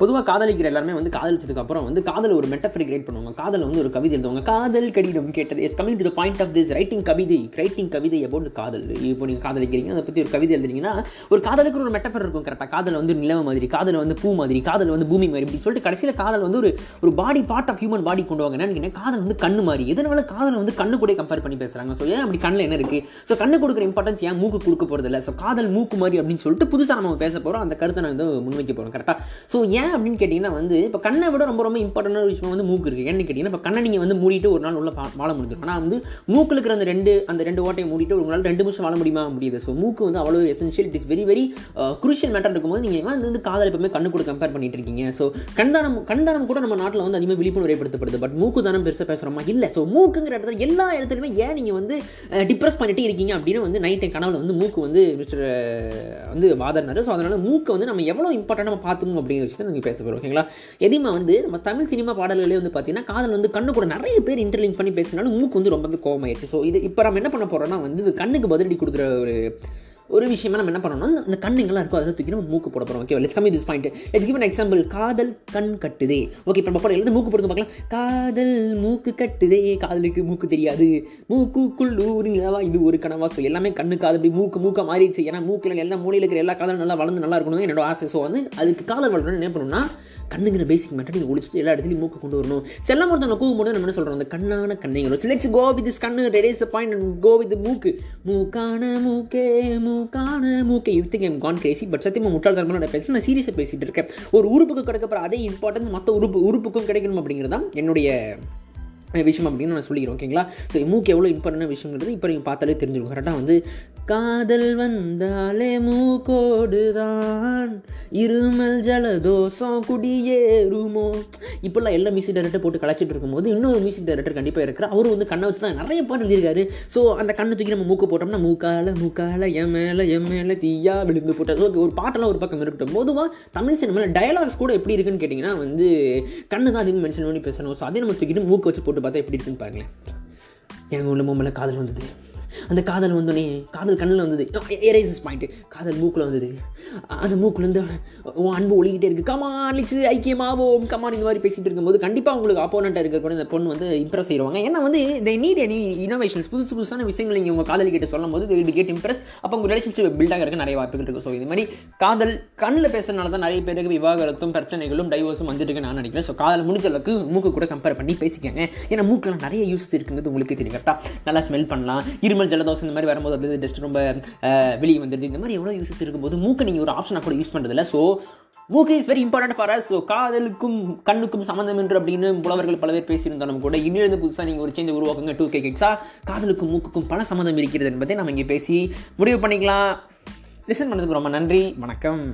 பொதுவாக காதலிக்கிற எல்லாருமே வந்து காதலிச்சதுக்கு அப்புறம் வந்து காதல் ஒரு மெட்டஃபரி கிரியேட் பண்ணுவாங்க. காதல் வந்து ஒரு கவிதை எழுதுவாங்க. காதல் கடிதம் கேட்டது. Yes coming to the point of this writing கவிதை ரைட்டிங் கவிதை அபவுட் காதல். இப்போ நீங்கள் காதலிக்கிறீங்க அதை பற்றி ஒரு கவிதை எழுதுறீங்கன்னா ஒரு காதலுக்கு ஒரு மெட்டஃபர் இருக்கும் கரெக்டாக காதல் வந்து நிலவு மாதிரி காதல் வந்து பூ மாதிரி காதல் வந்து பூமி மாதிரி அப்படின்னு சொல்லிட்டு கடைசியில் காதல் வந்து ஒரு ஒரு body part of human body கொண்டு வாங்க. என்ன காதல் வந்து கண்ணு மாதிரி. எதனால காதல் வந்து கண்ணு கூட கம்பேர் பண்ணி பேசுகிறாங்க ஸோ ஏன் அப்படி கண்ணில் என்ன இருக்குது ஸோ கண்ணு கொடுக்குற இம்பார்ட்டன்ஸ் ஏன் மூக்கு கொடுக்க போகிறது இல்லை ஸோ காதல் மூக்கு மாதிரி அப்படின்னு சொல்லிட்டு புதுசாக நம்ம பேச போகிறோம் அந்த கருத்தை நான் வந்து முன்வைக்க போகிறோம் கரெக்டாக ஸோ ஏன் அப்படின்னு கேட்டிங்கன்னா வந்து இப்போ கண்ணை விட ரொம்ப ரொம்ப இம்பார்ட்டண்டான விஷயம் வந்து மூக்கு இருக்குது ஏன்னு கேட்டிங்கன்னா இப்போ கண்ணை நீங்கள் வந்து மூடிட்டு ஒரு நாள் உள்ள வாழ முடிஞ்சிடும் ஆனால் வந்து மூக்கில் இருக்கிற அந்த ரெண்டு அந்த ரெண்டு ஓட்டையை மூடிட்டு ஒரு நாள் ரெண்டு நிமிஷம் வாழ முடியுமா முடியுது. ஸோ மூக்கு வந்து அவ்வளோ essential it is very very crucial matter இருக்கும்போது நீங்கள் வந்து வந்து காதல் எப்பவுமே கண்ணு கூட கம்பேர் பண்ணிட்டு இருக்கீங்க? ஸோ கண்தானம் கண்தானம் கூட நம்ம நாட்டில் வந்து அதிகமாக விழிப்புணர்வு ஏற்படுத்தப்படுது. பட் மூக்கு தானம் பெருசாக பேசுகிறோமா இல்லை. ஸோ மூக்குங்கிற இடத்துல எல்லா இடத்துலையுமே ஏன் நீங்கள் வந்து uh, டிப்ரெஸ் பண்ணிட்டே இருக்கீங்க அப்படின்னு வந்து நைட் கனவில் வந்து மூக்கு வந்து மிஸ்டர் uh, வந்து வாதர்னாரு ஸோ அதனால் மூக்கை வந்து நம்ம எவ்வளோ இம்பார்ட்டன்ட் நம்ம பார்த்துக்கணும் அப்படிங்கிற விஷயத்தை நீங்கள் பேச போகிறோம் ஓகேங்களா எதிமா வந்து நம்ம தமிழ் சினிமா பாடல்களே வந்து பார்த்தீங்கன்னா காதல் வந்து கண்ணு கூட நிறைய பேர் இன்டர்லிங்க் பண்ணி பேசினாலும் மூக்கு வந்து ரொம்பவே கோவமாயிடுச்சு ஸோ இது இப்போ நம்ம என்ன பண்ண போகிறோம்னா வந்து இது கண்ணுக்கு பதிலடி கொடுக்குற ஒரு ஒரு விஷயமா நம்ம என்ன பண்ணணும் அந்த கண்ணுங்கெல்லாம் இருக்கும் அதில் தூக்கி நம்ம மூக்கு போட போகிறோம் okay let's come this point let's give example காதல் கண் கட்டுதே. ஓகே இப்போ நம்ம படம் எழுந்து மூக்கு போடுங்க பார்க்கலாம். காதல் மூக்கு கட்டுதே. காதலுக்கு மூக்கு தெரியாது. மூக்குக்குள் ஊரு நிலவா இது ஒரு கனவா? ஸோ எல்லாமே கண்ணு காது இப்படி மூக்கு மூக்காக மாறிடுச்சு. ஏன்னா மூக்கில் எல்லா மூலையில் இருக்கிற எல்லா காதலும் நல்லா வளர்ந்து நல்லா இருக்கணும். என்னோட ஆசை. ஸோ வந்து அதுக்கு காதல் வளரணும்னு என்ன பண்ணணும்னா கண்ணுங்கிற பேசிக் மேட்டர் நீங்கள் ஒழிச்சிட்டு எல்லா இடத்துலையும் மூக்கு கொண்டு வரணும். செல்லம் ஒருத்தவங்க கூகும்போது நம்ம என்ன சொல்கிறோம் அந்த கண்ணான கண்ணைங்களும் லெட்ஸ் கோ வித் திஸ் கண்ணு. ரெடேஸ் பாயிண்ட் அண்ட் கோ வித் மூக்கு. மூக்கான மூக்கே மூ காண மூக்கே you think I'm gone crazy but சத்தியமா முட்டாள்தனமான பேசி நான் சீரியஸாக பேசிகிட்டு இருக்கேன். ஒரு உறுப்புக்கு கிடைக்கப்படுற அதே இம்பார்ட்டன்ஸ் மற்ற உறுப்பு உறுப்புக்கும் கிடைக்கணும் அப்படிங்கிறது தான் என்னுடைய விஷயம் அப்படின்னு நான் சொல்லிக்கிறேன் ஓகேங்களா ஸோ மூக்கு எவ்வளோ இம்பார்ட்டன்ட் விஷயங்கிறது இப்போ நீங்கள் பார்த்தாலே தெரிஞ்சிருக்கும். கரெக்டாக வந்து காதல் வந்தாலே மூக்கோடுதான். இருமல் ஜலதோஷம் குடியேறுமோ. இப்போல்லாம் எல்லா மியூசிக் டைரக்டர் போட்டு கலாச்சிட்டு இருக்கும்போது இன்னொரு மியூசிக் டைரக்டர் கண்டிப்பாக இருக்கிற அவர் வந்து கண்ணை வச்சு தான் நிறைய பாட்டு எழுதியிருக்காரு. ஸோ அந்த கண்ணை தூக்கி நம்ம மூக்கை போட்டோம்னா மூக்கால மூக்கால என் மேலே என் மேலே தீயா விழுந்து போட்டது. ஓகே ஒரு பாட்டெல்லாம் ஒரு பக்கம் இருக்கட்டும். பொதுவாக தமிழ் சினிமாவில் டயலாக்ஸ் கூட எப்படி இருக்குன்னு கேட்டிங்கன்னா வந்து கண்ணு தான் அதிகமாக மென்ஷன் பண்ணி பேசணும். ஸோ அதே நம்ம தூக்கிட்டு மூக்கு வச்சு போட்டு பார்த்தா எப்படி இருக்குன்னு பாருங்களேன். எங்கள் உள்ள மேலே காதல் வந்தது. அந்த காதல் வந்தோடனே காதல் கண்ணில் வந்தது. எரேசஸ் பாயிண்ட் காதல் மூக்கில் வந்தது. அந்த மூக்குலேருந்து உன் அன்பு ஒழிக்கிட்டே இருக்குது கமான் லிச்சு ஐக்கியமாவோம் கமான் இந்த மாதிரி பேசிகிட்டு இருக்கும்போது கண்டிப்பாக உங்களுக்கு அப்போனண்ட்டாக இருக்கக்கூடிய இந்த பொண்ணு வந்து இம்ப்ரெஸ் ஆயிடுவாங்க ஏன்னா வந்து இந்த நீட் எனி இனோவேஷன்ஸ் புதுசு புதுசான விஷயங்கள் நீங்கள் உங்கள் காதல் கிட்ட சொல்லும் போது வில் கெட் இம்ப்ரெஸ் அப்போ உங்கள் ரிலேஷன்ஷிப் பில்ட் ஆகிறதுக்கு நிறைய வாய்ப்புகள் இருக்குது ஸோ இது மாதிரி காதல் கண்ணில் பேசுறதுனால தான் நிறைய பேருக்கு விவாகரத்தும் பிரச்சனைகளும் டைவோர்ஸும் வந்துட்டு நான் நினைக்கிறேன். ஸோ காதல் முடிஞ்ச அளவுக்கு மூக்கு கூட கம்பேர் பண்ணி பேசிக்கங்க. ஏன்னா மூக்கில் நிறைய யூஸ் இருக்குங்கிறது உங்களுக்கு தெரியும் கரெக்டாக நல்லா ஸ்மெல் பண்ணலாம். இருமல் ஜலதோஷம் இந்த மாதிரி வரும்போது அது டஸ்ட் ரொம்ப வெளியே வந்துடுது. இந்த மாதிரி எவ்வளோ யூஸஸ் இருக்கும்போது மூக்கை நீங்கள் ஒரு ஆப்ஷனாக கூட யூஸ் பண்ணுறதில்ல ஸோ மூக்கு is very important for so காதலுக்கும் கண்ணுக்கும் சம்மந்தம் என்று அப்படின்னு புலவர்கள் பல பேர் பேசியிருந்தாலும் கூட இன்னிலிருந்து புதுசாக நீங்கள் ஒரு சேஞ்ச் உருவாக்குங்க டூ கே கிக்ஸா காதலுக்கும் மூக்குக்கும் பல சம்மந்தம் இருக்கிறது என்பதை நம்ம இங்கே பேசி முடிவு பண்ணிக்கலாம். லிசன் பண்ணதுக்கு ரொம்ப நன்றி. வணக்கம்.